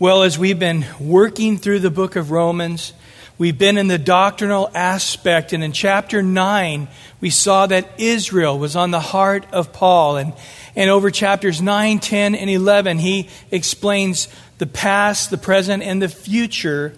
Well, as we've been working through the book of Romans, we've been in the doctrinal aspect, and in chapter 9, we saw that Israel was on the heart of Paul. And, and over chapters 9, 10, and 11, he explains the past, the present, and the future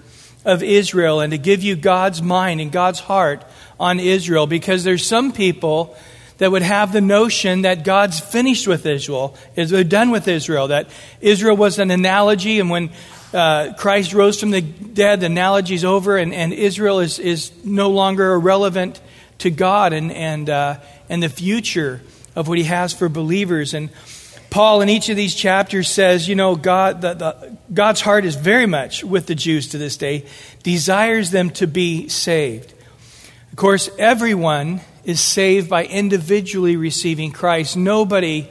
of Israel, and to give you God's mind and God's heart on Israel, because there's some people that would have the notion that God's finished with Israel, is done with Israel, that Israel was an analogy, and when uh, Christ rose from the dead, the analogy's over, and, and Israel is, is no longer irrelevant to God and, and, uh, and the future of what He has for believers. And Paul, in each of these chapters, says, you know, God, the, the, God's heart is very much with the Jews to this day, desires them to be saved. Of course, everyone is saved by individually receiving Christ. Nobody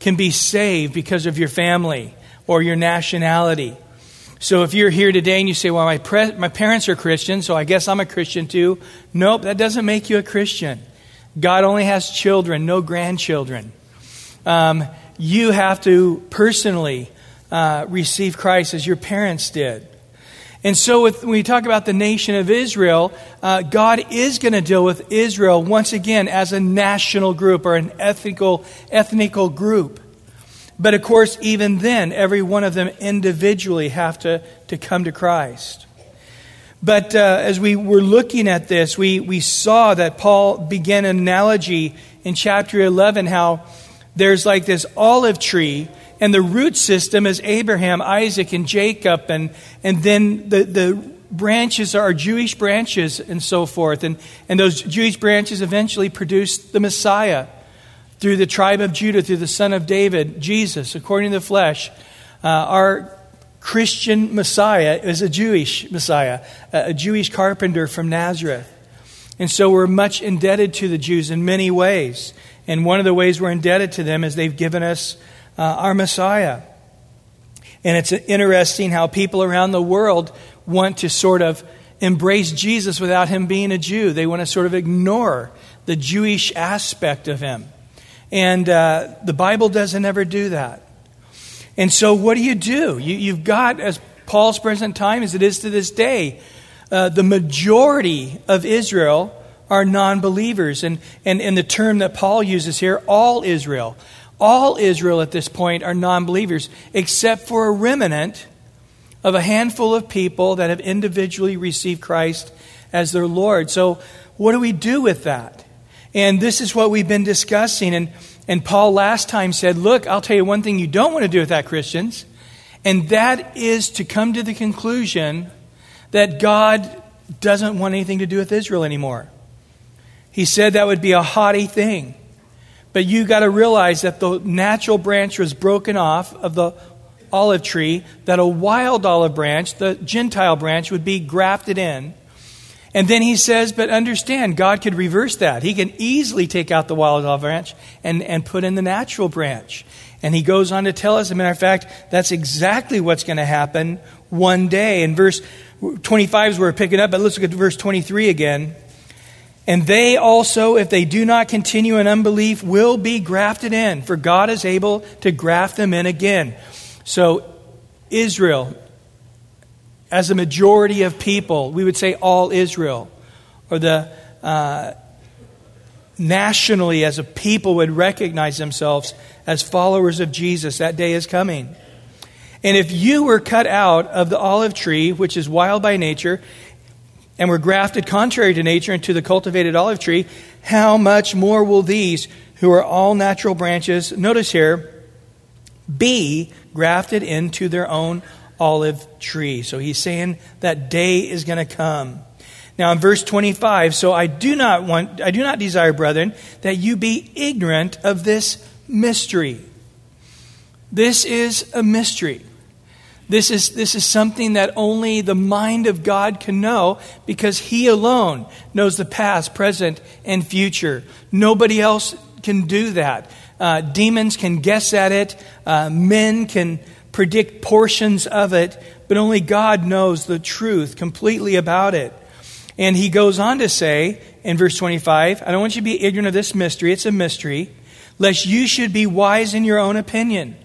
can be saved because of your family or your nationality. So if you're here today and you say, well, my, pre- my parents are Christians, so I guess I'm a Christian too. Nope, that doesn't make you a Christian. God only has children, no grandchildren. Um, you have to personally uh, receive Christ as your parents did. And so, with, when we talk about the nation of Israel, uh, God is going to deal with Israel once again as a national group or an ethnical, ethnical group. But of course, even then, every one of them individually have to, to come to Christ. But uh, as we were looking at this, we, we saw that Paul began an analogy in chapter 11 how there's like this olive tree and the root system is Abraham, Isaac, and Jacob, and, and then the, the branches are Jewish branches and so forth. And, and those Jewish branches eventually produced the Messiah through the tribe of Judah, through the son of David, Jesus, according to the flesh. Uh, our Christian Messiah is a Jewish Messiah, a Jewish carpenter from Nazareth. And so we're much indebted to the Jews in many ways. And one of the ways we're indebted to them is they've given us uh, our Messiah. And it's interesting how people around the world want to sort of embrace Jesus without him being a Jew. They want to sort of ignore the Jewish aspect of him. And uh, the Bible doesn't ever do that. And so, what do you do? You, have got, as Paul's present time as it is to this day, uh, the majority of Israel are non believers. And, and, and the term that Paul uses here, all Israel all Israel at this point are non believers, except for a remnant of a handful of people that have individually received Christ as their Lord. So, what do we do with that? And this is what we've been discussing. And, and Paul last time said, Look, I'll tell you one thing you don't want to do with that, Christians, and that is to come to the conclusion that God doesn't want anything to do with Israel anymore. He said that would be a haughty thing. But you got to realize that the natural branch was broken off of the olive tree, that a wild olive branch, the Gentile branch, would be grafted in. And then he says, but understand, God could reverse that. He can easily take out the wild olive branch and, and put in the natural branch. And he goes on to tell us, as a matter of fact, that's exactly what's going to happen one day. In verse 25 is where we're picking up, but let's look at verse 23 again. And they also, if they do not continue in unbelief, will be grafted in, for God is able to graft them in again. So, Israel, as a majority of people, we would say all Israel, or the uh, nationally as a people would recognize themselves as followers of Jesus. That day is coming. And if you were cut out of the olive tree, which is wild by nature, and were grafted contrary to nature into the cultivated olive tree, how much more will these, who are all natural branches, notice here, be grafted into their own olive tree? So he's saying that day is going to come. Now in verse 25, so I do not want I do not desire brethren that you be ignorant of this mystery. This is a mystery. This is, this is something that only the mind of God can know because He alone knows the past, present, and future. Nobody else can do that. Uh, demons can guess at it, uh, men can predict portions of it, but only God knows the truth completely about it. And he goes on to say in verse 25, I don't want you to be ignorant of this mystery, it's a mystery, lest you should be wise in your own opinion.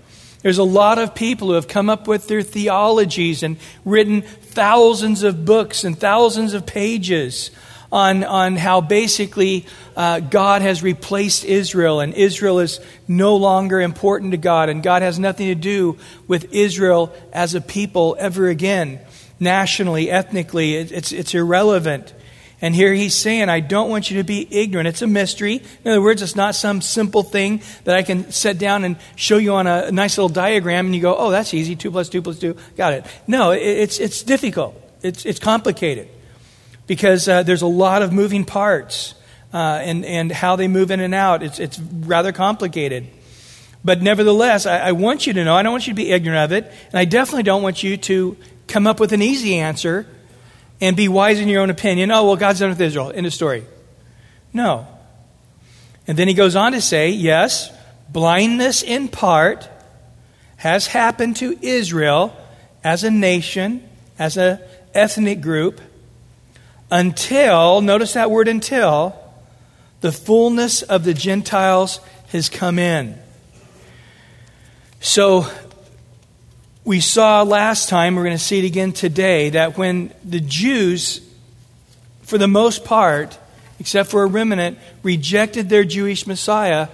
There's a lot of people who have come up with their theologies and written thousands of books and thousands of pages on, on how basically uh, God has replaced Israel and Israel is no longer important to God and God has nothing to do with Israel as a people ever again. Nationally, ethnically, it's, it's irrelevant. And here he's saying, I don't want you to be ignorant. It's a mystery. In other words, it's not some simple thing that I can set down and show you on a nice little diagram and you go, oh, that's easy. Two plus two plus two. Got it. No, it's, it's difficult. It's, it's complicated because uh, there's a lot of moving parts uh, and, and how they move in and out. It's, it's rather complicated. But nevertheless, I, I want you to know, I don't want you to be ignorant of it, and I definitely don't want you to come up with an easy answer and be wise in your own opinion. Oh, well, God's done with Israel. End of story. No. And then he goes on to say, yes, blindness in part has happened to Israel as a nation, as an ethnic group, until, notice that word until, the fullness of the Gentiles has come in. So, we saw last time, we're going to see it again today, that when the Jews, for the most part, except for a remnant, rejected their Jewish Messiah,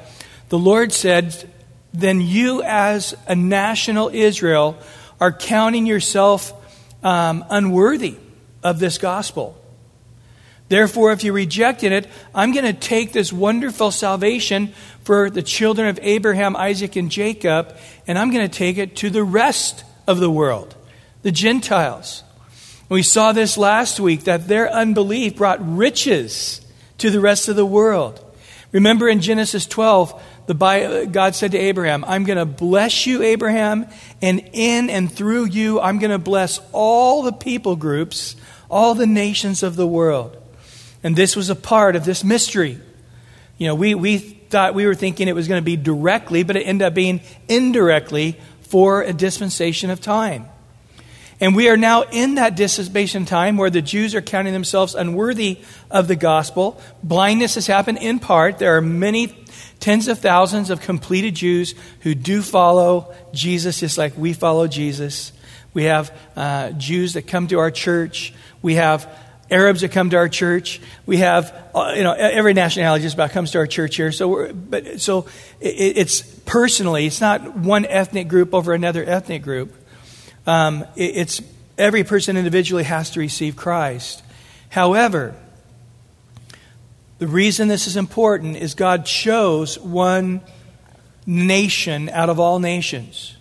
the Lord said, Then you, as a national Israel, are counting yourself um, unworthy of this gospel. Therefore, if you rejected it, I'm going to take this wonderful salvation for the children of Abraham, Isaac, and Jacob, and I'm going to take it to the rest of the world, the Gentiles. We saw this last week that their unbelief brought riches to the rest of the world. Remember in Genesis 12, the God said to Abraham, I'm going to bless you, Abraham, and in and through you, I'm going to bless all the people groups, all the nations of the world. And this was a part of this mystery. You know, we, we thought we were thinking it was going to be directly, but it ended up being indirectly for a dispensation of time. And we are now in that dispensation time where the Jews are counting themselves unworthy of the gospel. Blindness has happened in part. There are many tens of thousands of completed Jews who do follow Jesus just like we follow Jesus. We have uh, Jews that come to our church. We have Arabs that come to our church. We have, uh, you know, every nationality just about comes to our church here. So, but so it, it's personally, it's not one ethnic group over another ethnic group. Um, it, it's every person individually has to receive Christ. However, the reason this is important is God chose one nation out of all nations,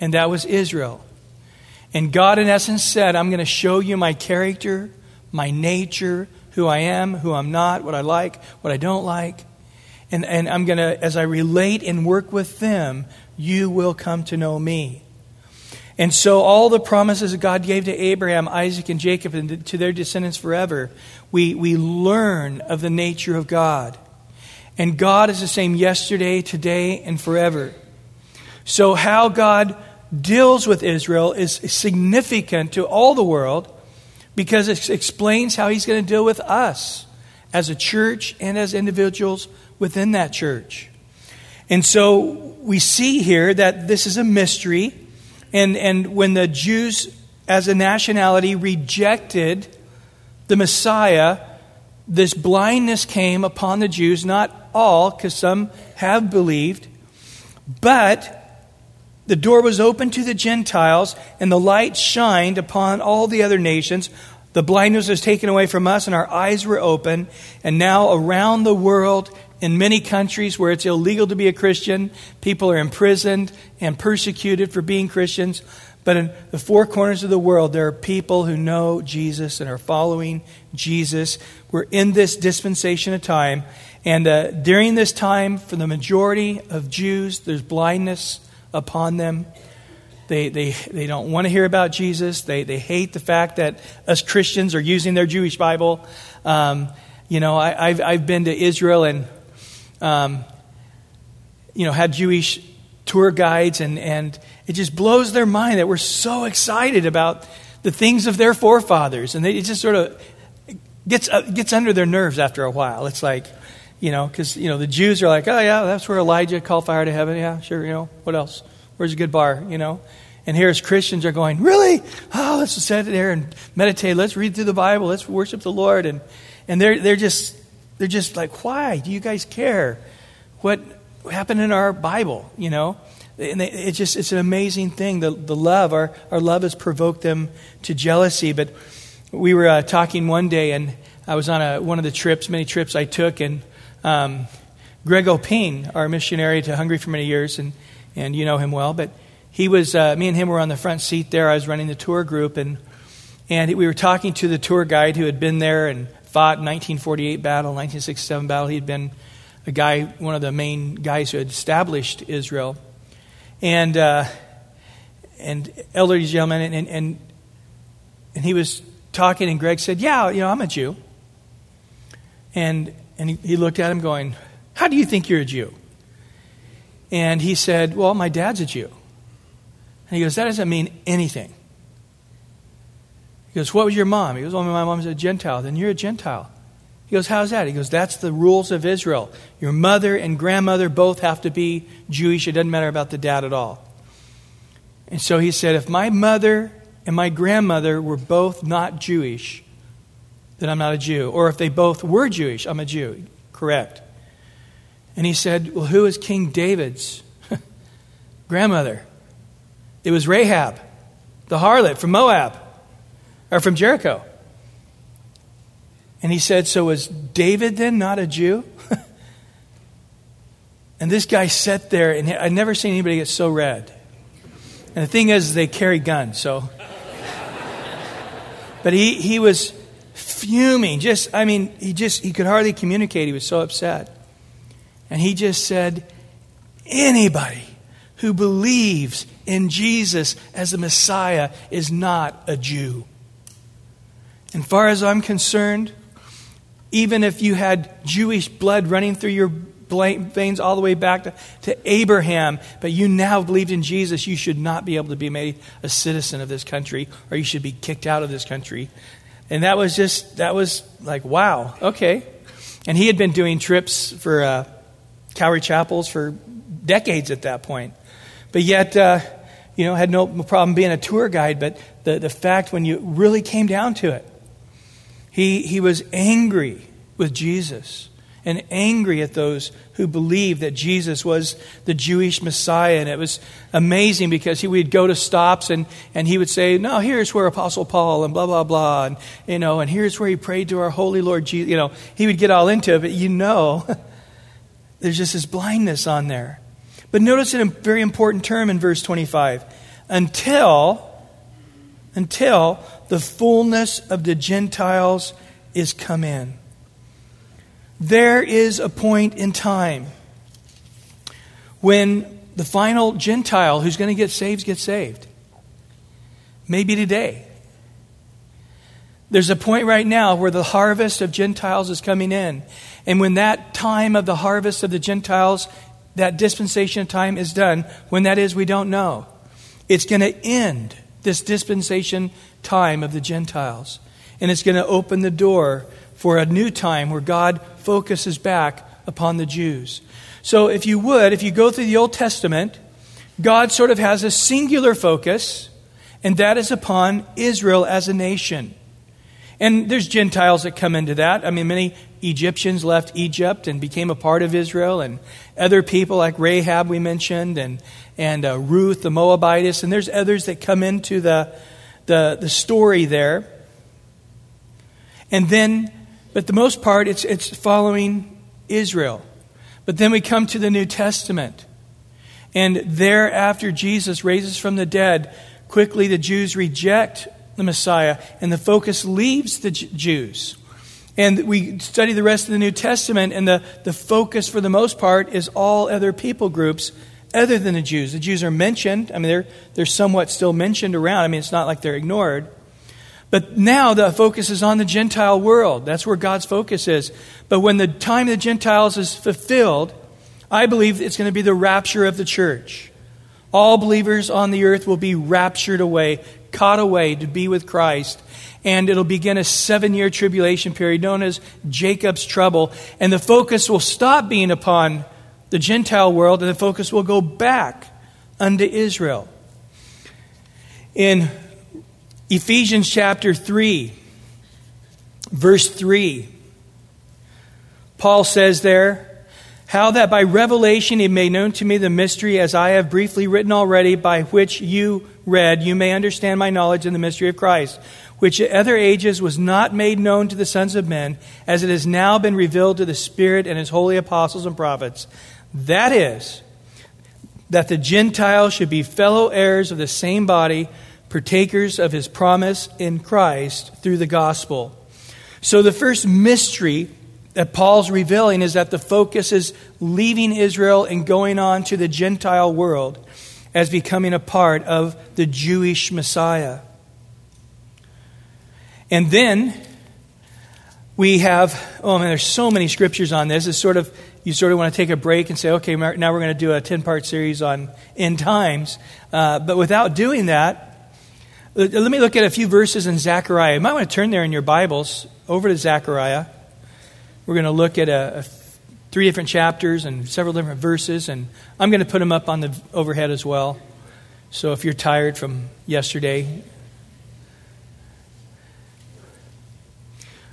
and that was Israel. And God, in essence, said, I'm going to show you my character my nature, who I am, who I'm not, what I like, what I don't like. And, and I'm going to, as I relate and work with them, you will come to know me. And so, all the promises that God gave to Abraham, Isaac, and Jacob, and to their descendants forever, we, we learn of the nature of God. And God is the same yesterday, today, and forever. So, how God deals with Israel is significant to all the world because it explains how he's going to deal with us as a church and as individuals within that church. And so we see here that this is a mystery. And, and when the Jews as a nationality rejected the Messiah, this blindness came upon the Jews, not all, because some have believed, but the door was opened to the Gentiles, and the light shined upon all the other nations. The blindness was taken away from us, and our eyes were open. And now, around the world, in many countries where it's illegal to be a Christian, people are imprisoned and persecuted for being Christians. But in the four corners of the world, there are people who know Jesus and are following Jesus. We're in this dispensation of time. And uh, during this time, for the majority of Jews, there's blindness upon them. They, they, they don't want to hear about Jesus. They, they hate the fact that us Christians are using their Jewish Bible. Um, you know, I, have I've been to Israel and, um, you know, had Jewish tour guides, and, and it just blows their mind that we're so excited about the things of their forefathers. And they, it just sort of gets, uh, gets under their nerves after a while. It's like, you know, because, you know, the Jews are like, oh, yeah, that's where Elijah called fire to heaven. Yeah, sure, you know, what else? Where's a good bar, you know? And here as Christians are going, really? Oh, let's sit there and meditate. Let's read through the Bible. Let's worship the Lord. And, and they're, they're, just, they're just like, why do you guys care what happened in our Bible, you know? And they, it's just, it's an amazing thing. The, the love, our, our love has provoked them to jealousy. But we were uh, talking one day, and I was on a, one of the trips, many trips I took, and um, Greg Opean, our missionary to Hungary for many years, and, and you know him well, but he was, uh, me and him were on the front seat there. I was running the tour group, and, and we were talking to the tour guide who had been there and fought 1948 battle, 1967 battle. He had been a guy, one of the main guys who had established Israel. And, uh, and elderly gentleman, and, and, and, and he was talking, and Greg said, Yeah, you know, I'm a Jew. And, and he, he looked at him going, How do you think you're a Jew? And he said, Well, my dad's a Jew. And he goes, That doesn't mean anything. He goes, What was your mom? He goes, Well, my mom's a Gentile. Then you're a Gentile. He goes, How's that? He goes, That's the rules of Israel. Your mother and grandmother both have to be Jewish. It doesn't matter about the dad at all. And so he said, If my mother and my grandmother were both not Jewish, then I'm not a Jew. Or if they both were Jewish, I'm a Jew. Correct. And he said, Well, who is King David's grandmother? It was Rahab, the harlot from Moab, or from Jericho. And he said, So was David then not a Jew? and this guy sat there, and I'd never seen anybody get so red. And the thing is, they carry guns, so. but he, he was fuming. Just, I mean, he just, he could hardly communicate. He was so upset. And he just said, Anybody who believes in Jesus as the Messiah is not a Jew. And far as I'm concerned, even if you had Jewish blood running through your veins all the way back to, to Abraham, but you now believed in Jesus, you should not be able to be made a citizen of this country, or you should be kicked out of this country. And that was just, that was like, wow, okay. And he had been doing trips for uh, Calvary Chapels for decades at that point. But yet, uh, you know, had no problem being a tour guide. But the, the fact when you really came down to it, he, he was angry with Jesus and angry at those who believed that Jesus was the Jewish Messiah. And it was amazing because he would go to stops and, and he would say, No, here's where Apostle Paul and blah, blah, blah. And, you know, and here's where he prayed to our holy Lord Jesus. You know, he would get all into it, but you know, there's just this blindness on there. But notice a very important term in verse 25. Until, until the fullness of the Gentiles is come in. There is a point in time when the final Gentile who's going to get saved gets saved. Maybe today. There's a point right now where the harvest of Gentiles is coming in. And when that time of the harvest of the Gentiles that dispensation of time is done. When that is, we don't know. It's going to end this dispensation time of the Gentiles. And it's going to open the door for a new time where God focuses back upon the Jews. So, if you would, if you go through the Old Testament, God sort of has a singular focus, and that is upon Israel as a nation. And there's Gentiles that come into that. I mean, many Egyptians left Egypt and became a part of Israel, and other people like Rahab, we mentioned, and, and uh, Ruth, the Moabitess, and there's others that come into the, the, the story there. And then, but the most part, it's, it's following Israel. But then we come to the New Testament. And thereafter, Jesus raises from the dead, quickly the Jews reject the Messiah, and the focus leaves the Jews. And we study the rest of the New Testament, and the, the focus, for the most part, is all other people groups other than the Jews. The Jews are mentioned. I mean, they're, they're somewhat still mentioned around. I mean, it's not like they're ignored. But now the focus is on the Gentile world. That's where God's focus is. But when the time of the Gentiles is fulfilled, I believe it's going to be the rapture of the church. All believers on the earth will be raptured away, caught away to be with Christ. And it'll begin a seven year tribulation period known as Jacob's trouble. And the focus will stop being upon the Gentile world, and the focus will go back unto Israel. In Ephesians chapter 3, verse 3, Paul says there, How that by revelation he made known to me the mystery, as I have briefly written already, by which you read, you may understand my knowledge in the mystery of Christ, which at other ages was not made known to the sons of men, as it has now been revealed to the Spirit and his holy apostles and prophets. That is, that the Gentiles should be fellow heirs of the same body, partakers of his promise in Christ through the gospel. So the first mystery that Paul's revealing is that the focus is leaving Israel and going on to the Gentile world as becoming a part of the Jewish Messiah. And then we have, oh man, there's so many scriptures on this. It's sort of, you sort of want to take a break and say, okay, now we're going to do a 10 part series on end times. Uh, but without doing that, Uh, let me look at a few verses in Zechariah. You might want to turn there in your Bibles over to Zechariah. We're going to look at a, a three different chapters and several different verses, and I'm going to put them up on the overhead as well. So if you're tired from yesterday,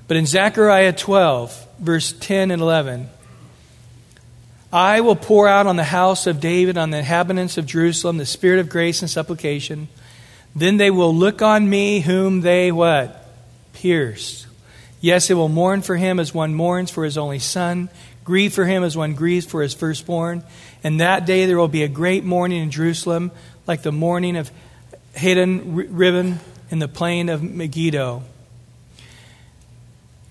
but in Zechariah 12, verse 10 and 11, I will pour out on the house of David, on the inhabitants of Jerusalem, the spirit of grace and supplication. Then they will look on me whom they what? Pierced. Yes, they will mourn for him as one mourns for his only son, grieve for him as one grieves for his firstborn. And that day there will be a great mourning in Jerusalem, like the mourning of Hadad Rimmon in the plain of Megiddo.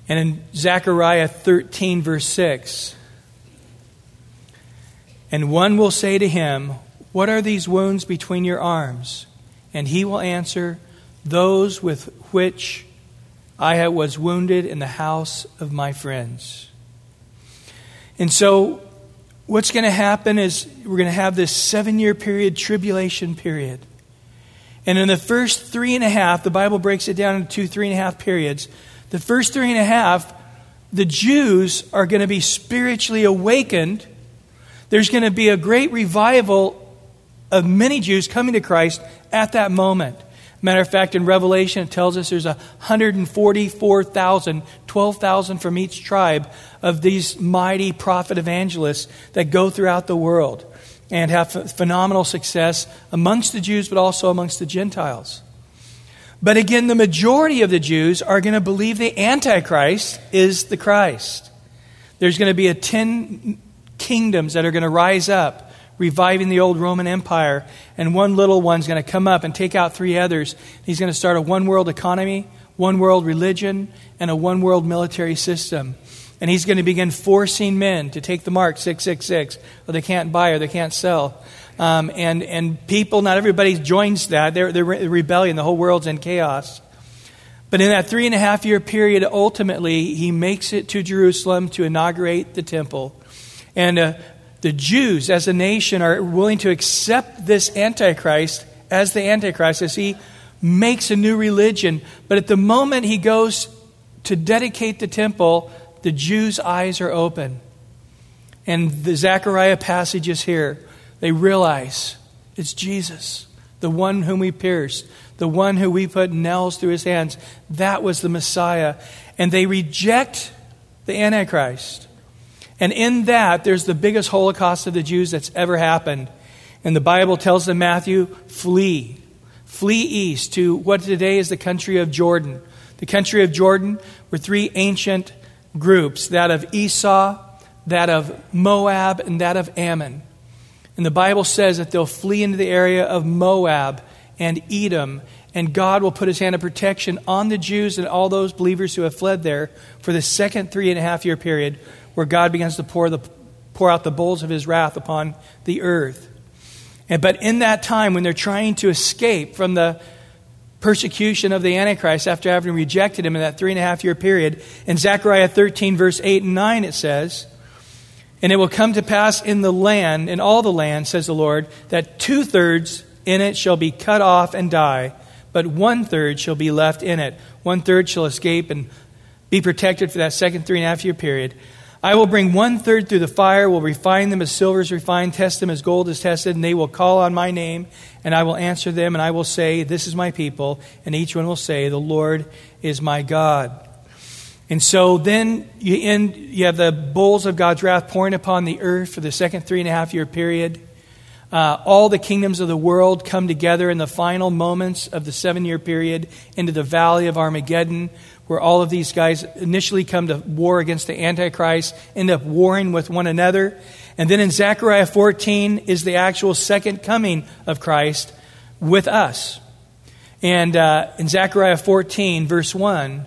And in Zechariah 13, verse 6, and one will say to him, What are these wounds between your arms? And he will answer, Those with which I was wounded in the house of my friends. And so, what's going to happen is we're going to have this seven year period, tribulation period. And in the first three and a half, the Bible breaks it down into two three and a half periods. The first three and a half, the Jews are going to be spiritually awakened. There's going to be a great revival of many Jews coming to Christ at that moment. Matter of fact, in Revelation, it tells us there's 144,000, 12,000 from each tribe of these mighty prophet evangelists that go throughout the world and have phenomenal success amongst the Jews, but also amongst the Gentiles. But again, the majority of the Jews are going to believe the Antichrist is the Christ. There's going to be a 10 kingdoms that are going to rise up reviving the old Roman Empire, and one little one's going to come up and take out three others. He's going to start a one world economy, one world religion, and a one world military system. And he's going to begin forcing men to take the mark 666, or they can't buy or they can't sell. Um, and, and people, not everybody joins that. They're, they're rebellion. The whole world's in chaos. But in that three and a half year period, ultimately, he makes it to Jerusalem to inaugurate the temple. And uh, the Jews as a nation are willing to accept this Antichrist as the Antichrist, as he makes a new religion. But at the moment he goes to dedicate the temple, the Jews' eyes are open. And the Zechariah passage is here. They realize it's Jesus, the one whom we pierced, the one who we put nails through his hands. That was the Messiah. And they reject the Antichrist. And in that, there's the biggest Holocaust of the Jews that's ever happened. And the Bible tells them, Matthew, flee. Flee east to what today is the country of Jordan. The country of Jordan were three ancient groups that of Esau, that of Moab, and that of Ammon. And the Bible says that they'll flee into the area of Moab and Edom, and God will put his hand of protection on the Jews and all those believers who have fled there for the second three and a half year period where God begins to pour, the, pour out the bowls of his wrath upon the earth. And, but in that time, when they're trying to escape from the persecution of the Antichrist after having rejected him in that three and a half year period, in Zechariah 13, verse 8 and 9, it says, And it will come to pass in the land, in all the land, says the Lord, that two thirds in it shall be cut off and die, but one third shall be left in it. One third shall escape and be protected for that second three and a half year period. I will bring one third through the fire, will refine them as silver is refined, test them as gold is tested, and they will call on my name, and I will answer them, and I will say, This is my people, and each one will say, The Lord is my God. And so then you, end, you have the bowls of God's wrath pouring upon the earth for the second three and a half year period. Uh, all the kingdoms of the world come together in the final moments of the seven year period into the valley of Armageddon, where all of these guys initially come to war against the Antichrist, end up warring with one another. And then in Zechariah 14 is the actual second coming of Christ with us. And uh, in Zechariah 14, verse 1,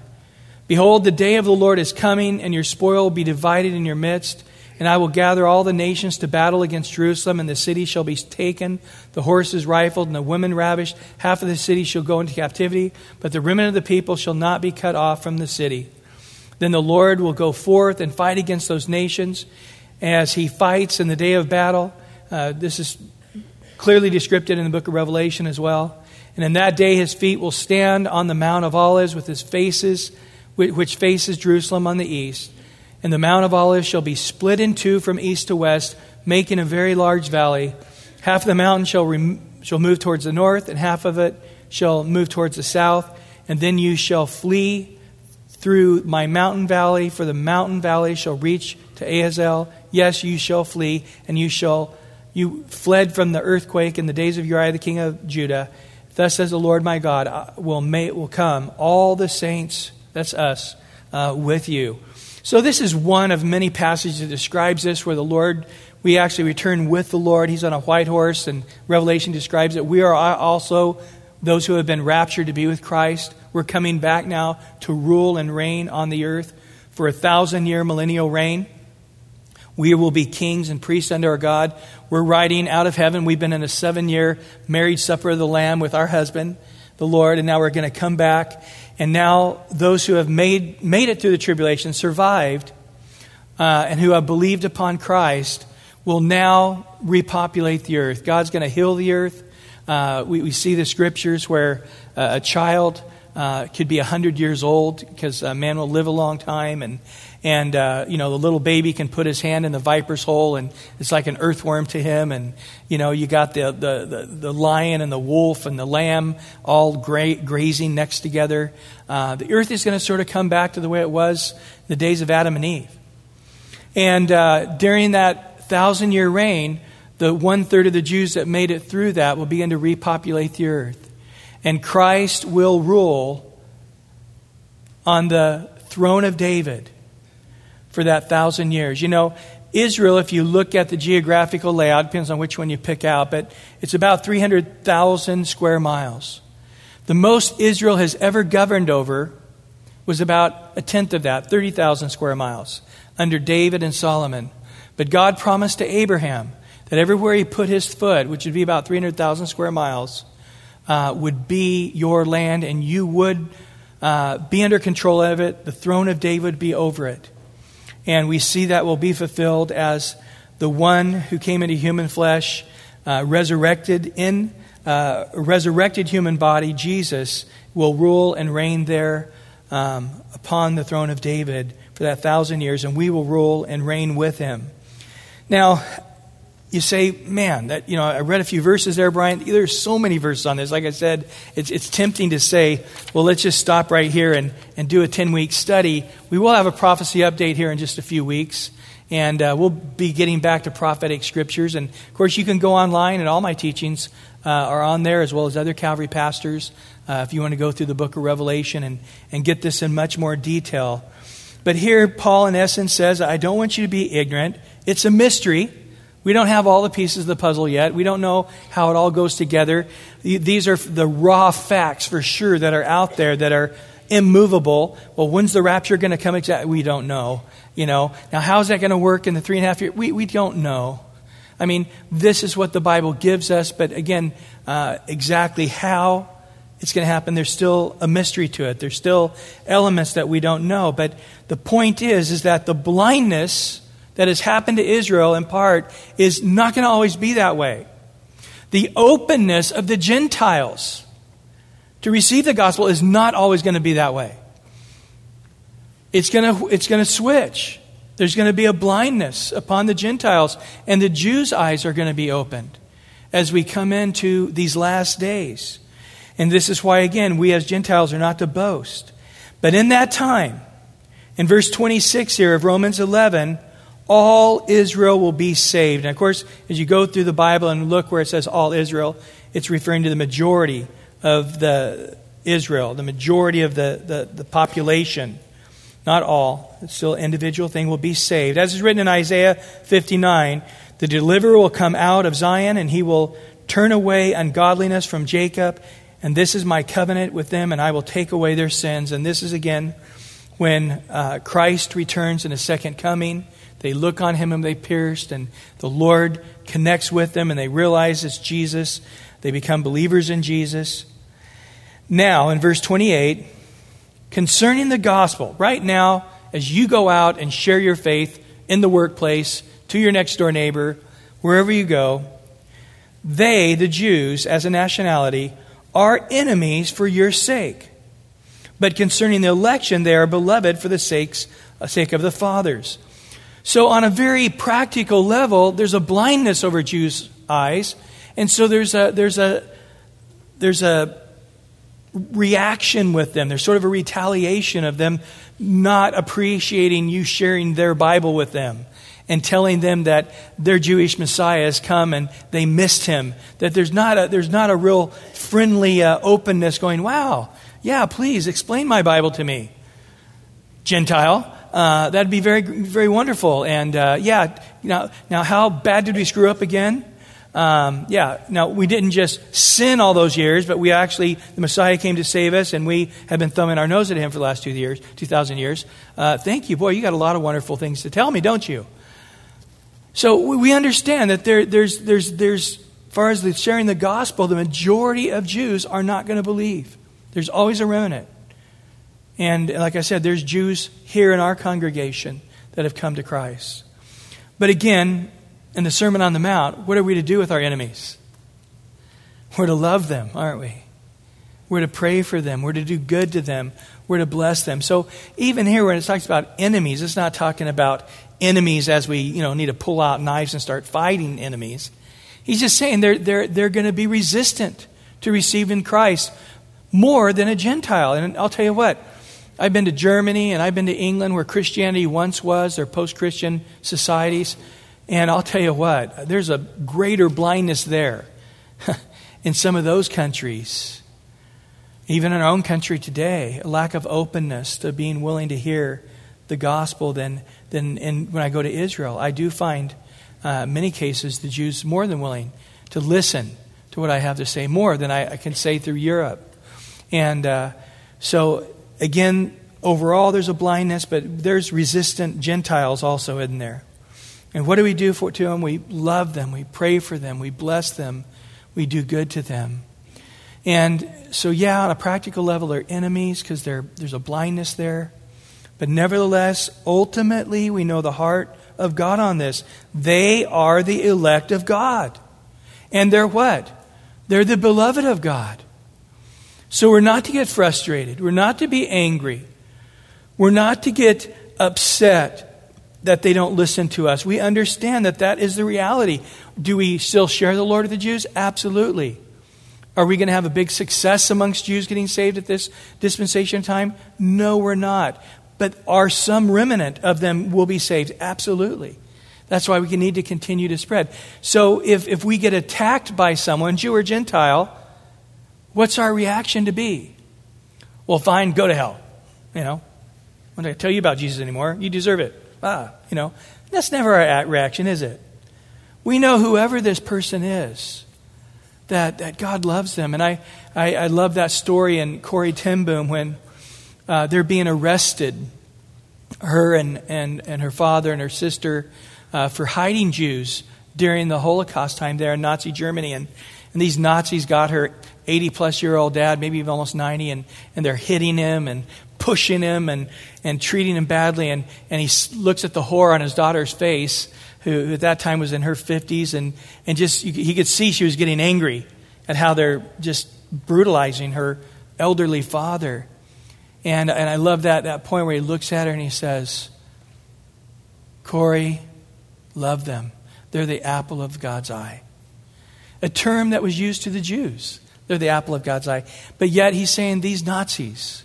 Behold, the day of the Lord is coming, and your spoil will be divided in your midst. And I will gather all the nations to battle against Jerusalem, and the city shall be taken, the horses rifled, and the women ravished. Half of the city shall go into captivity, but the remnant of the people shall not be cut off from the city. Then the Lord will go forth and fight against those nations as he fights in the day of battle. Uh, this is clearly described in the book of Revelation as well. And in that day his feet will stand on the Mount of Olives with his faces, which faces Jerusalem on the east and the Mount of Olives shall be split in two from east to west, making a very large valley. Half of the mountain shall, rem- shall move towards the north, and half of it shall move towards the south. And then you shall flee through my mountain valley, for the mountain valley shall reach to Ahazel. Yes, you shall flee, and you shall you fled from the earthquake in the days of Uriah the king of Judah. Thus says the Lord my God, will may, it will come all the saints, that's us, uh, with you. So, this is one of many passages that describes this where the Lord, we actually return with the Lord. He's on a white horse, and Revelation describes it. We are also those who have been raptured to be with Christ. We're coming back now to rule and reign on the earth for a thousand year millennial reign. We will be kings and priests under our God. We're riding out of heaven. We've been in a seven year marriage supper of the Lamb with our husband, the Lord, and now we're going to come back and now, those who have made, made it through the tribulation, survived, uh, and who have believed upon Christ, will now repopulate the earth. God's going to heal the earth. Uh, we, we, see the scriptures where uh, a child uh, could be 100 years old because a man will live a long time, and, and uh, you know the little baby can put his hand in the viper's hole and it's like an earthworm to him. And you know you got the, the, the, the lion and the wolf and the lamb all gra- grazing next together. Uh, the earth is going to sort of come back to the way it was the days of adam and eve. And uh, during that thousand year reign the one third of the jews that made it through that will begin to repopulate the earth. And christ will rule on the throne of david for that thousand years. You know, Israel, if you look at the geographical layout, depends on which one you pick out, but it's about 300,000 square miles. The most Israel has ever governed over was about a tenth of that, 30,000 square miles, under David and Solomon. But God promised to Abraham that everywhere he put his foot, which would be about 300,000 square miles, uh, would be your land, and you would uh, be under control of it. The throne of David would be over it. And we see that will be fulfilled as the one who came into human flesh, uh, resurrected in uh, resurrected human body, Jesus, will rule and reign there um, upon the throne of David for that thousand years, and we will rule and reign with him. Now, you say, man, that you know, I read a few verses there, Brian. There's so many verses on this. Like I said, it's, it's tempting to say, well, let's just stop right here and, and do a 10 week study. We will have a prophecy update here in just a few weeks, and uh, we'll be getting back to prophetic scriptures. And of course, you can go online, and all my teachings uh, are on there, as well as other Calvary pastors, uh, if you want to go through the book of Revelation and, and get this in much more detail. But here, Paul, in essence, says, I don't want you to be ignorant. It's a mystery. We don't have all the pieces of the puzzle yet. We don't know how it all goes together. These are the raw facts for sure that are out there that are immovable. Well, when's the rapture going to come exactly? We don't know. You know, now how's that going to work in the three and a half? We, we don't know. I mean, this is what the Bible gives us, but again, uh, exactly how it's going to happen, there's still a mystery to it. There's still elements that we don't know. But the point is, is that the blindness that has happened to Israel in part is not going to always be that way. The openness of the Gentiles to receive the gospel is not always going to be that way. It's going to, it's going to switch. There's going to be a blindness upon the Gentiles, and the Jews' eyes are going to be opened as we come into these last days. And this is why, again, we as Gentiles are not to boast. But in that time, in verse 26 here of Romans 11, all Israel will be saved. And of course, as you go through the Bible and look where it says all Israel, it's referring to the majority of the Israel, the majority of the, the, the population. Not all. It's still an individual thing will be saved. As is written in Isaiah 59, the deliverer will come out of Zion and he will turn away ungodliness from Jacob. And this is my covenant with them, and I will take away their sins. And this is again when uh, Christ returns in his second coming. They look on him and they pierced, and the Lord connects with them, and they realize it's Jesus. They become believers in Jesus. Now, in verse 28, concerning the gospel, right now, as you go out and share your faith in the workplace, to your next door neighbor, wherever you go, they, the Jews, as a nationality, are enemies for your sake. But concerning the election, they are beloved for the sakes, sake of the fathers. So, on a very practical level, there's a blindness over Jews' eyes. And so there's a, there's a, there's a reaction with them. There's sort of a retaliation of them not appreciating you sharing their Bible with them and telling them that their Jewish Messiah has come and they missed him. That there's not a, there's not a real friendly uh, openness going, wow, yeah, please explain my Bible to me. Gentile. Uh, that'd be very, very wonderful. And uh, yeah, now, now, how bad did we screw up again? Um, yeah, now we didn't just sin all those years, but we actually, the Messiah came to save us, and we have been thumbing our nose at him for the last two years, 2,000 years. Uh, thank you. Boy, you got a lot of wonderful things to tell me, don't you? So we understand that there, there's, there's, there's, as far as the sharing the gospel, the majority of Jews are not going to believe. There's always a remnant. And like I said, there's Jews here in our congregation that have come to Christ. But again, in the Sermon on the Mount, what are we to do with our enemies? We're to love them, aren't we? We're to pray for them. We're to do good to them. We're to bless them. So even here, when it talks about enemies, it's not talking about enemies as we you know need to pull out knives and start fighting enemies. He's just saying they're, they're, they're going to be resistant to receiving Christ more than a Gentile. And I'll tell you what, I've been to Germany and I've been to England where Christianity once was, their post Christian societies. And I'll tell you what, there's a greater blindness there in some of those countries. Even in our own country today, a lack of openness to being willing to hear the gospel than, than in, when I go to Israel. I do find uh, many cases the Jews more than willing to listen to what I have to say, more than I, I can say through Europe. And uh, so, again, overall, there's a blindness, but there's resistant Gentiles also in there. And what do we do for, to them? We love them, we pray for them, we bless them, we do good to them. And so, yeah, on a practical level, they're enemies because there's a blindness there. But nevertheless, ultimately, we know the heart of God on this. They are the elect of God. And they're what? They're the beloved of God. So we're not to get frustrated. We're not to be angry. We're not to get upset that they don't listen to us. We understand that that is the reality. Do we still share the Lord of the Jews? Absolutely. Are we going to have a big success amongst Jews getting saved at this dispensation time? No, we're not. But are some remnant of them will be saved? Absolutely. That's why we need to continue to spread. So if, if we get attacked by someone, Jew or Gentile, what's our reaction to be? Well, fine, go to hell. You know, I'm not going to tell you about Jesus anymore. You deserve it ah, you know, that's never our reaction, is it? We know whoever this person is, that, that God loves them. And I, I, I love that story in Corrie ten Boom when uh, they're being arrested, her and, and, and her father and her sister, uh, for hiding Jews during the Holocaust time there in Nazi Germany. And, and these Nazis got her 80 plus year old dad, maybe even almost 90, and, and they're hitting him and pushing him and, and treating him badly. And, and he looks at the horror on his daughter's face, who at that time was in her 50s, and, and just he could see she was getting angry at how they're just brutalizing her elderly father. And, and I love that, that point where he looks at her and he says, Corrie, love them. They're the apple of God's eye. A term that was used to the Jews. They're the apple of God's eye. But yet he's saying these Nazis,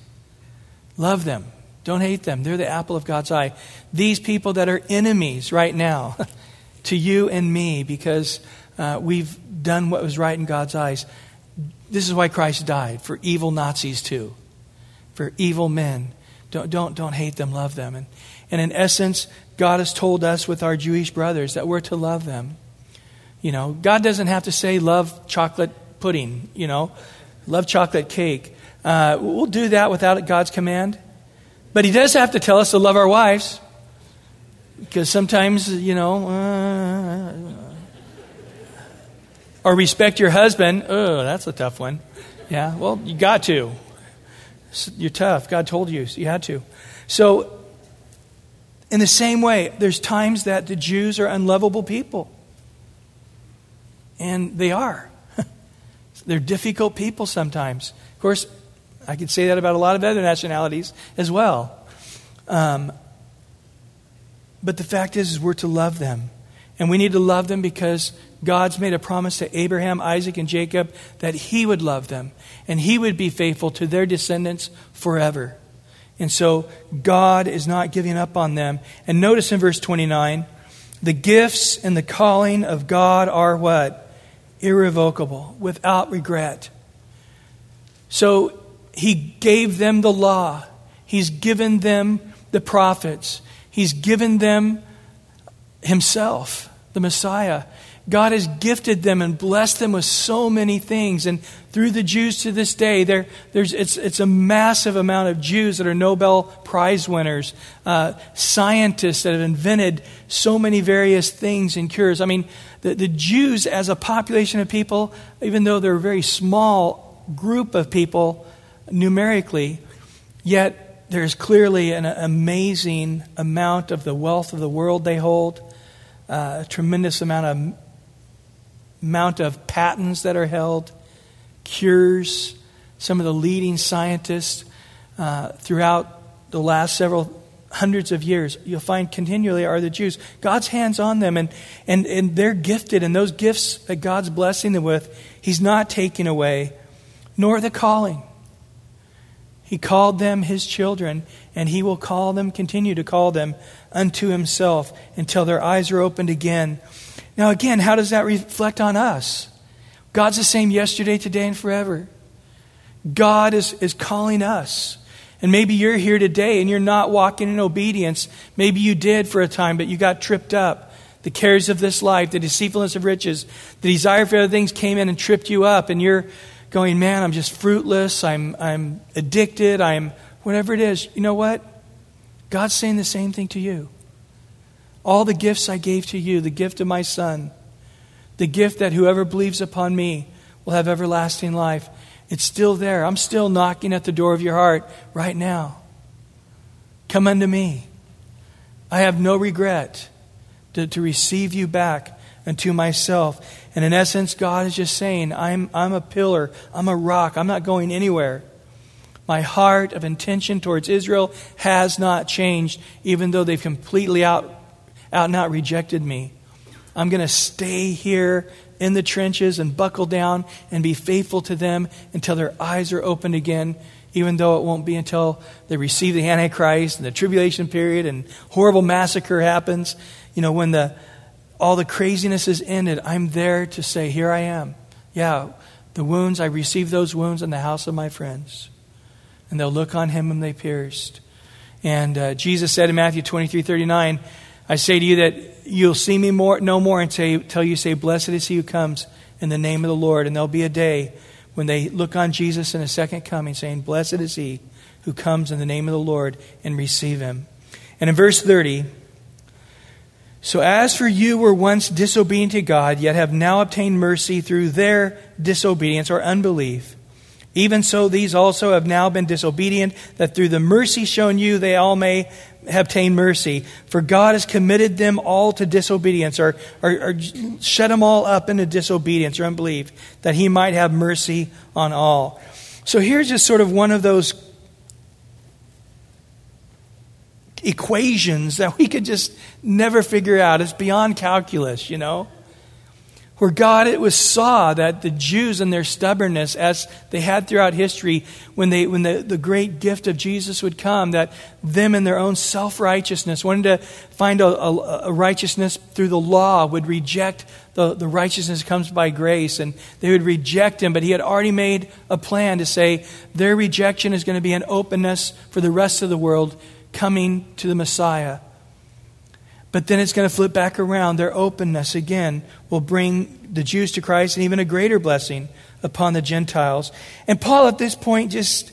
love them. Don't hate them. They're the apple of God's eye. These people that are enemies right now to you and me because uh, we've done what was right in God's eyes. This is why Christ died for evil Nazis too, for evil men. Don't, don't, don't hate them, love them. And, and in essence, God has told us with our Jewish brothers that we're to love them. You know, God doesn't have to say, love chocolate pudding, you know, love chocolate cake. Uh, we'll do that without God's command. But He does have to tell us to love our wives. Because sometimes, you know, uh, or respect your husband. Oh, that's a tough one. Yeah, well, you got to. You're tough. God told you, so you had to. So, in the same way, there's times that the Jews are unlovable people. And they are. They're difficult people sometimes. Of course, I could say that about a lot of other nationalities as well. Um, but the fact is, is, we're to love them. And we need to love them because God's made a promise to Abraham, Isaac, and Jacob that he would love them and he would be faithful to their descendants forever. And so God is not giving up on them. And notice in verse 29 the gifts and the calling of God are what? Irrevocable, without regret. So he gave them the law, he's given them the prophets, he's given them himself, the Messiah. God has gifted them and blessed them with so many things. And through the Jews to this day, there, there's, it's, it's a massive amount of Jews that are Nobel Prize winners, uh, scientists that have invented so many various things and cures. I mean, the, the Jews, as a population of people, even though they're a very small group of people numerically, yet there's clearly an amazing amount of the wealth of the world they hold, uh, a tremendous amount of amount of patents that are held, cures. Some of the leading scientists uh, throughout the last several hundreds of years, you'll find continually are the Jews. God's hands on them, and, and, and they're gifted, and those gifts that God's blessing them with, He's not taking away, nor the calling. He called them His children, and He will call them, continue to call them unto Himself until their eyes are opened again now, again, how does that reflect on us? God's the same yesterday, today, and forever. God is, is calling us. And maybe you're here today and you're not walking in obedience. Maybe you did for a time, but you got tripped up. The cares of this life, the deceitfulness of riches, the desire for other things came in and tripped you up. And you're going, man, I'm just fruitless. I'm, I'm addicted. I'm whatever it is. You know what? God's saying the same thing to you. All the gifts I gave to you, the gift of my Son, the gift that whoever believes upon me will have everlasting life, it's still there. I'm still knocking at the door of your heart right now. Come unto me. I have no regret to, to receive you back unto myself. And in essence, God is just saying, I'm, I'm a pillar, I'm a rock, I'm not going anywhere. My heart of intention towards Israel has not changed, even though they've completely out out and out rejected me. I'm going to stay here in the trenches and buckle down and be faithful to them until their eyes are opened again, even though it won't be until they receive the Antichrist and the tribulation period and horrible massacre happens. You know, when the, all the craziness is ended, I'm there to say, Here I am. Yeah, the wounds, I received those wounds in the house of my friends. And they'll look on him whom they pierced. And uh, Jesus said in Matthew 23 39, I say to you that you'll see me more, no more until you say, Blessed is he who comes in the name of the Lord. And there'll be a day when they look on Jesus in a second coming, saying, Blessed is he who comes in the name of the Lord and receive him. And in verse 30, so as for you were once disobedient to God, yet have now obtained mercy through their disobedience or unbelief. Even so, these also have now been disobedient, that through the mercy shown you, they all may obtain mercy. For God has committed them all to disobedience, or, or, or shut them all up into disobedience or unbelief, that he might have mercy on all. So here's just sort of one of those equations that we could just never figure out. It's beyond calculus, you know? Where God it was saw that the Jews and their stubbornness, as they had throughout history, when they when the, the great gift of Jesus would come, that them in their own self righteousness, wanting to find a, a, a righteousness through the law, would reject the, the righteousness comes by grace, and they would reject him. But he had already made a plan to say their rejection is going to be an openness for the rest of the world coming to the Messiah. But then it's going to flip back around. Their openness, again, will bring the Jews to Christ and even a greater blessing upon the Gentiles. And Paul, at this point, just,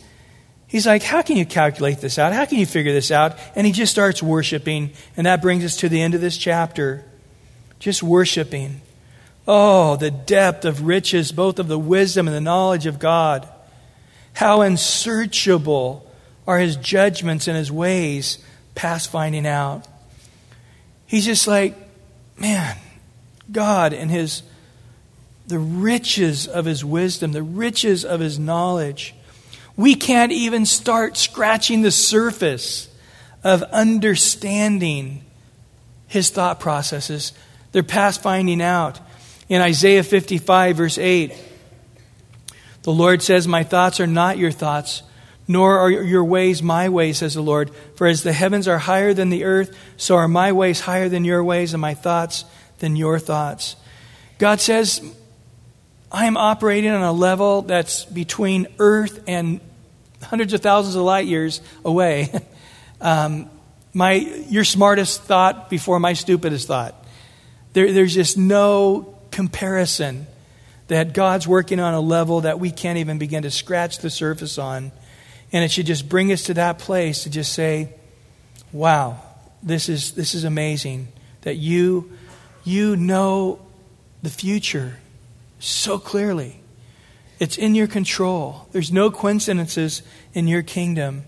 he's like, How can you calculate this out? How can you figure this out? And he just starts worshiping. And that brings us to the end of this chapter. Just worshiping. Oh, the depth of riches, both of the wisdom and the knowledge of God. How unsearchable are his judgments and his ways past finding out. He's just like, man, God and his the riches of his wisdom, the riches of his knowledge. We can't even start scratching the surface of understanding his thought processes. They're past finding out. In Isaiah 55, verse 8, the Lord says, My thoughts are not your thoughts, nor are your ways my ways, says the Lord. For as the heavens are higher than the earth, so are my ways higher than your ways, and my thoughts than your thoughts. God says, I am operating on a level that's between earth and hundreds of thousands of light years away. um, my, your smartest thought before my stupidest thought. There, there's just no comparison that God's working on a level that we can't even begin to scratch the surface on. And it should just bring us to that place to just say, wow, this is, this is amazing that you, you know the future so clearly. It's in your control. There's no coincidences in your kingdom.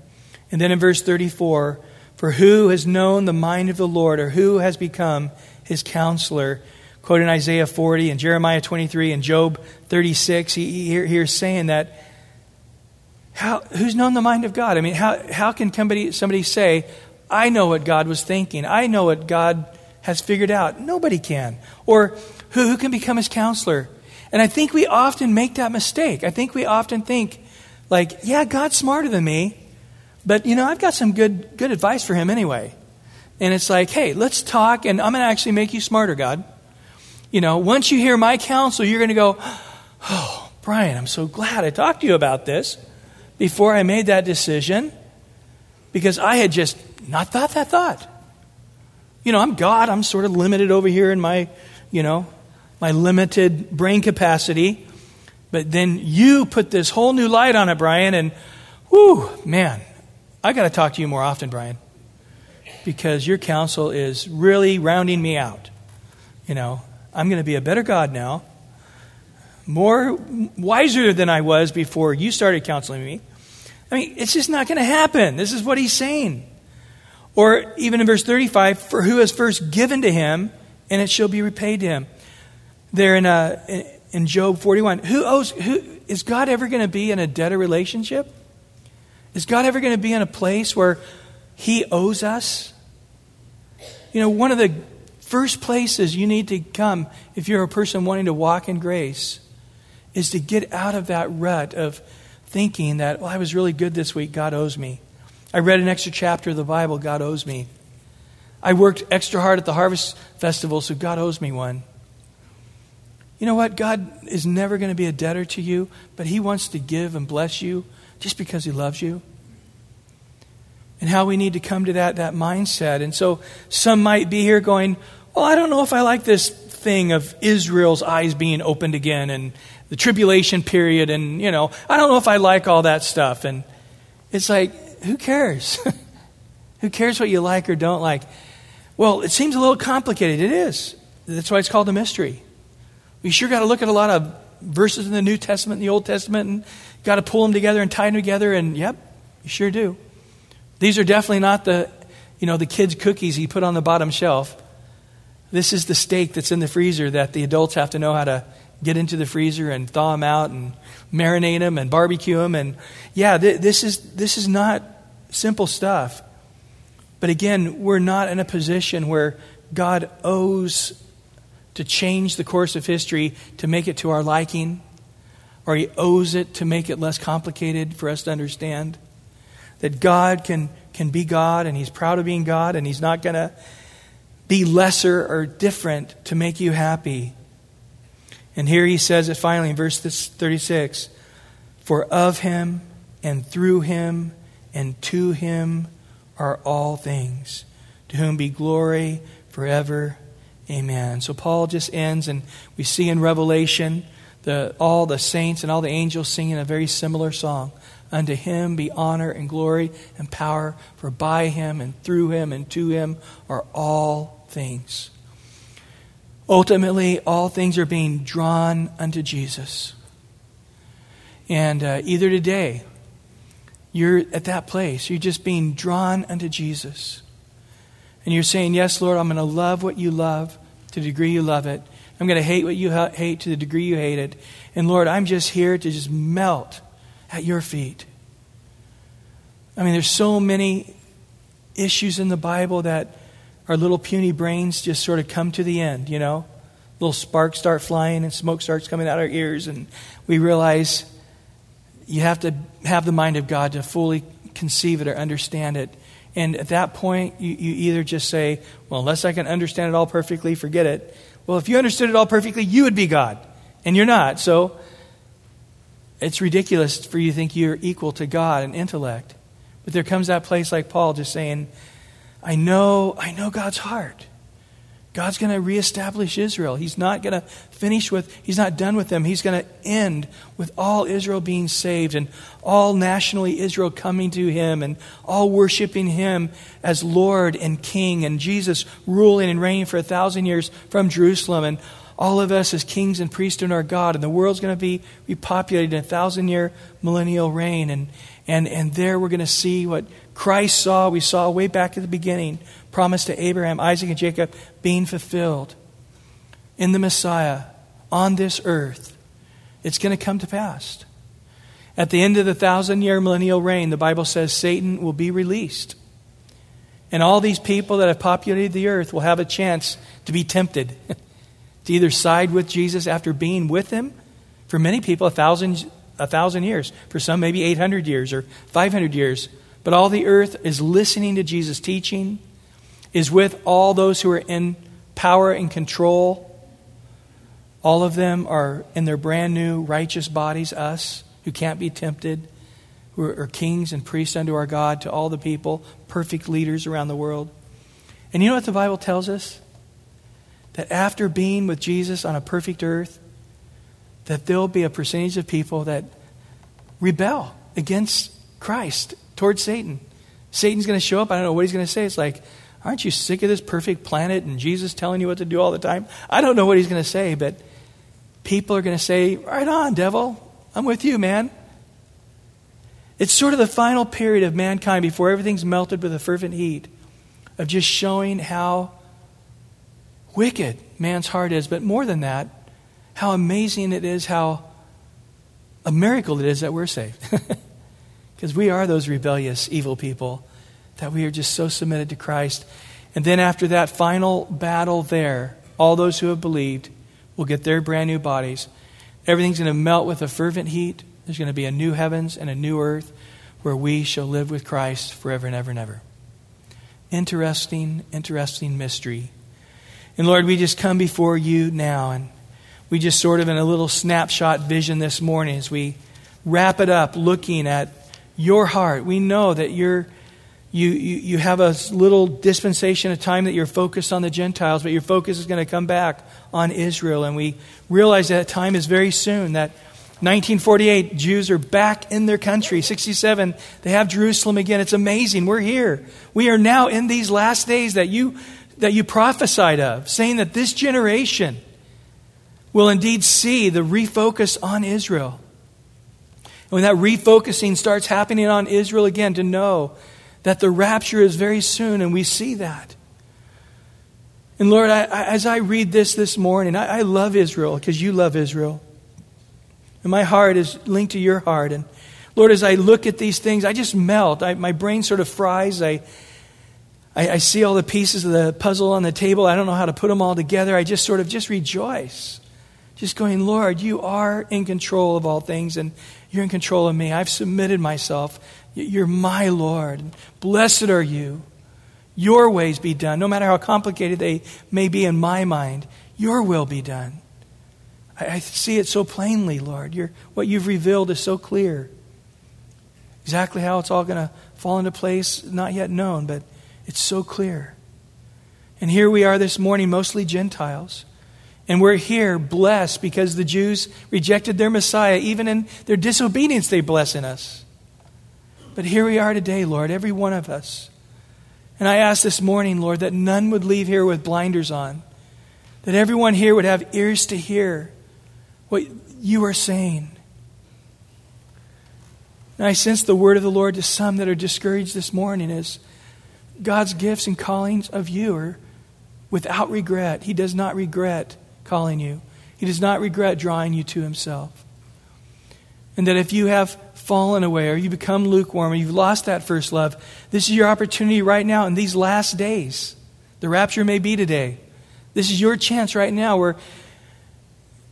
And then in verse 34, for who has known the mind of the Lord, or who has become his counselor? Quoting Isaiah 40 and Jeremiah 23 and Job 36, he, he, here's saying that how, who's known the mind of God? I mean, how, how can somebody, somebody say, I know what God was thinking. I know what God has figured out. Nobody can. Or who, who can become his counselor? And I think we often make that mistake. I think we often think, like, yeah, God's smarter than me, but, you know, I've got some good, good advice for him anyway. And it's like, hey, let's talk, and I'm going to actually make you smarter, God. You know, once you hear my counsel, you're going to go, oh, Brian, I'm so glad I talked to you about this before I made that decision because I had just not thought that thought. You know, I'm God. I'm sort of limited over here in my, you know, my limited brain capacity. But then you put this whole new light on it, Brian, and whoo, man, I got to talk to you more often, Brian, because your counsel is really rounding me out. You know, I'm going to be a better God now more wiser than I was before you started counseling me. I mean, it's just not going to happen. This is what he's saying. Or even in verse 35, for who has first given to him, and it shall be repaid to him. There in, uh, in Job 41, who owes, who, is God ever going to be in a debtor relationship? Is God ever going to be in a place where he owes us? You know, one of the first places you need to come if you're a person wanting to walk in grace is to get out of that rut of thinking that, well, I was really good this week, God owes me. I read an extra chapter of the Bible, God owes me. I worked extra hard at the Harvest Festival, so God owes me one. You know what? God is never going to be a debtor to you, but He wants to give and bless you just because He loves you. And how we need to come to that, that mindset. And so some might be here going, Well, I don't know if I like this thing of Israel's eyes being opened again and the tribulation period, and, you know, I don't know if I like all that stuff. And it's like, who cares? who cares what you like or don't like? Well, it seems a little complicated. It is. That's why it's called a mystery. We sure got to look at a lot of verses in the New Testament and the Old Testament and got to pull them together and tie them together, and yep, you sure do. These are definitely not the, you know, the kids' cookies he put on the bottom shelf. This is the steak that's in the freezer that the adults have to know how to get into the freezer and thaw them out and marinate them and barbecue them. And yeah, th- this, is, this is not simple stuff. But again, we're not in a position where God owes to change the course of history to make it to our liking, or He owes it to make it less complicated for us to understand. That God can, can be God, and He's proud of being God, and He's not going to be lesser or different to make you happy. And here He says it finally in verse 36 For of Him, and through Him, and to Him are all things, to whom be glory forever. Amen. So Paul just ends, and we see in Revelation the, all the saints and all the angels singing a very similar song. Unto him be honor and glory and power, for by him and through him and to him are all things. Ultimately, all things are being drawn unto Jesus. And uh, either today you're at that place. You're just being drawn unto Jesus. And you're saying, Yes, Lord, I'm going to love what you love to the degree you love it. I'm going to hate what you hate to the degree you hate it. And Lord, I'm just here to just melt at your feet. I mean, there's so many issues in the Bible that our little puny brains just sort of come to the end, you know? Little sparks start flying and smoke starts coming out our ears, and we realize you have to have the mind of God to fully conceive it or understand it. And at that point, you, you either just say, well, unless I can understand it all perfectly, forget it. Well, if you understood it all perfectly, you would be God. And you're not. So it's ridiculous for you to think you're equal to God in intellect. But there comes that place like Paul just saying, I know, I know God's heart. God's going to reestablish Israel. He's not going to finish with, he's not done with them. He's going to end with all Israel being saved and all nationally Israel coming to him and all worshiping him as Lord and King and Jesus ruling and reigning for a thousand years from Jerusalem and all of us as kings and priests in our God. And the world's going to be repopulated in a thousand year millennial reign. And, and, and there we're going to see what Christ saw, we saw way back at the beginning promise to Abraham, Isaac, and Jacob being fulfilled in the Messiah on this earth. It's going to come to pass. At the end of the thousand year millennial reign, the Bible says Satan will be released. And all these people that have populated the earth will have a chance to be tempted to either side with Jesus after being with him. For many people, a thousand, a thousand years. For some, maybe 800 years or 500 years. But all the earth is listening to Jesus' teaching, is with all those who are in power and control. All of them are in their brand new righteous bodies, us who can't be tempted, who are kings and priests unto our God to all the people, perfect leaders around the world. And you know what the Bible tells us? That after being with Jesus on a perfect earth, that there'll be a percentage of people that rebel against Christ towards Satan. Satan's going to show up. I don't know what he's going to say. It's like, Aren't you sick of this perfect planet and Jesus telling you what to do all the time? I don't know what he's going to say, but people are going to say, Right on, devil. I'm with you, man. It's sort of the final period of mankind before everything's melted with a fervent heat of just showing how wicked man's heart is. But more than that, how amazing it is, how a miracle it is that we're saved. Because we are those rebellious, evil people that we are just so submitted to Christ. And then after that final battle there, all those who have believed will get their brand new bodies. Everything's going to melt with a fervent heat. There's going to be a new heavens and a new earth where we shall live with Christ forever and ever and ever. Interesting, interesting mystery. And Lord, we just come before you now and we just sort of in a little snapshot vision this morning as we wrap it up looking at your heart. We know that you're you, you, you have a little dispensation of time that you're focused on the Gentiles, but your focus is going to come back on Israel. And we realize that time is very soon, that 1948, Jews are back in their country. 67, they have Jerusalem again. It's amazing. We're here. We are now in these last days that you, that you prophesied of, saying that this generation will indeed see the refocus on Israel. When that refocusing starts happening on Israel again, to know that the rapture is very soon, and we see that. And Lord, I, I, as I read this this morning, I, I love Israel because you love Israel. And my heart is linked to your heart. And Lord, as I look at these things, I just melt. my brain sort of fries. I, I, I see all the pieces of the puzzle on the table. I don't know how to put them all together. I just sort of just rejoice. Just going, Lord, you are in control of all things and you're in control of me. I've submitted myself. You're my Lord. Blessed are you. Your ways be done, no matter how complicated they may be in my mind. Your will be done. I, I see it so plainly, Lord. You're, what you've revealed is so clear. Exactly how it's all going to fall into place, not yet known, but it's so clear. And here we are this morning, mostly Gentiles. And we're here blessed because the Jews rejected their Messiah. Even in their disobedience, they bless in us. But here we are today, Lord, every one of us. And I ask this morning, Lord, that none would leave here with blinders on, that everyone here would have ears to hear what you are saying. And I sense the word of the Lord to some that are discouraged this morning is God's gifts and callings of you are without regret. He does not regret calling you, He does not regret drawing you to Himself. And that if you have fallen away or you become lukewarm or you've lost that first love, this is your opportunity right now in these last days. The rapture may be today. This is your chance right now where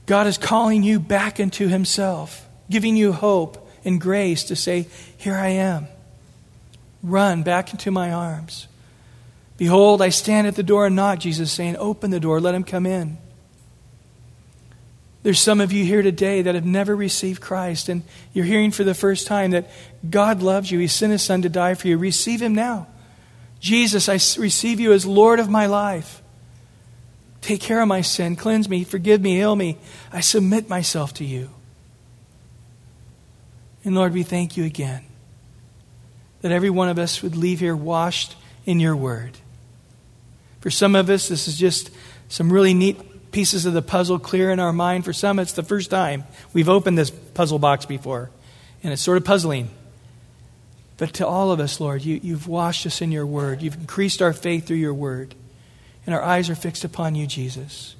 God is calling you back into Himself, giving you hope and grace to say, Here I am. Run back into my arms. Behold, I stand at the door and knock, Jesus saying, Open the door, let him come in. There's some of you here today that have never received Christ, and you're hearing for the first time that God loves you. He sent His Son to die for you. Receive Him now. Jesus, I receive you as Lord of my life. Take care of my sin. Cleanse me. Forgive me. Heal me. I submit myself to you. And Lord, we thank you again that every one of us would leave here washed in your word. For some of us, this is just some really neat pieces of the puzzle clear in our mind. For some, it's the first time we've opened this puzzle box before, and it's sort of puzzling. But to all of us, Lord, you, you've washed us in your word. You've increased our faith through your word. And our eyes are fixed upon you, Jesus.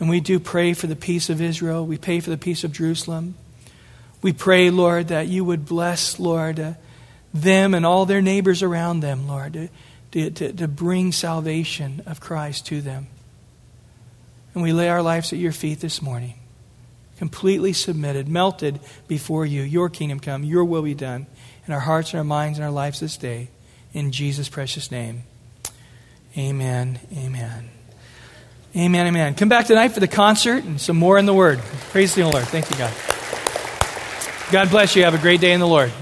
And we do pray for the peace of Israel. We pray for the peace of Jerusalem. We pray, Lord, that you would bless, Lord, uh, them and all their neighbors around them, Lord, to, to, to bring salvation of Christ to them. And we lay our lives at your feet this morning, completely submitted, melted before you. Your kingdom come, your will be done in our hearts and our minds and our lives this day. In Jesus' precious name. Amen. Amen. Amen. Amen. Come back tonight for the concert and some more in the Word. Praise the Lord. Thank you, God. God bless you. Have a great day in the Lord.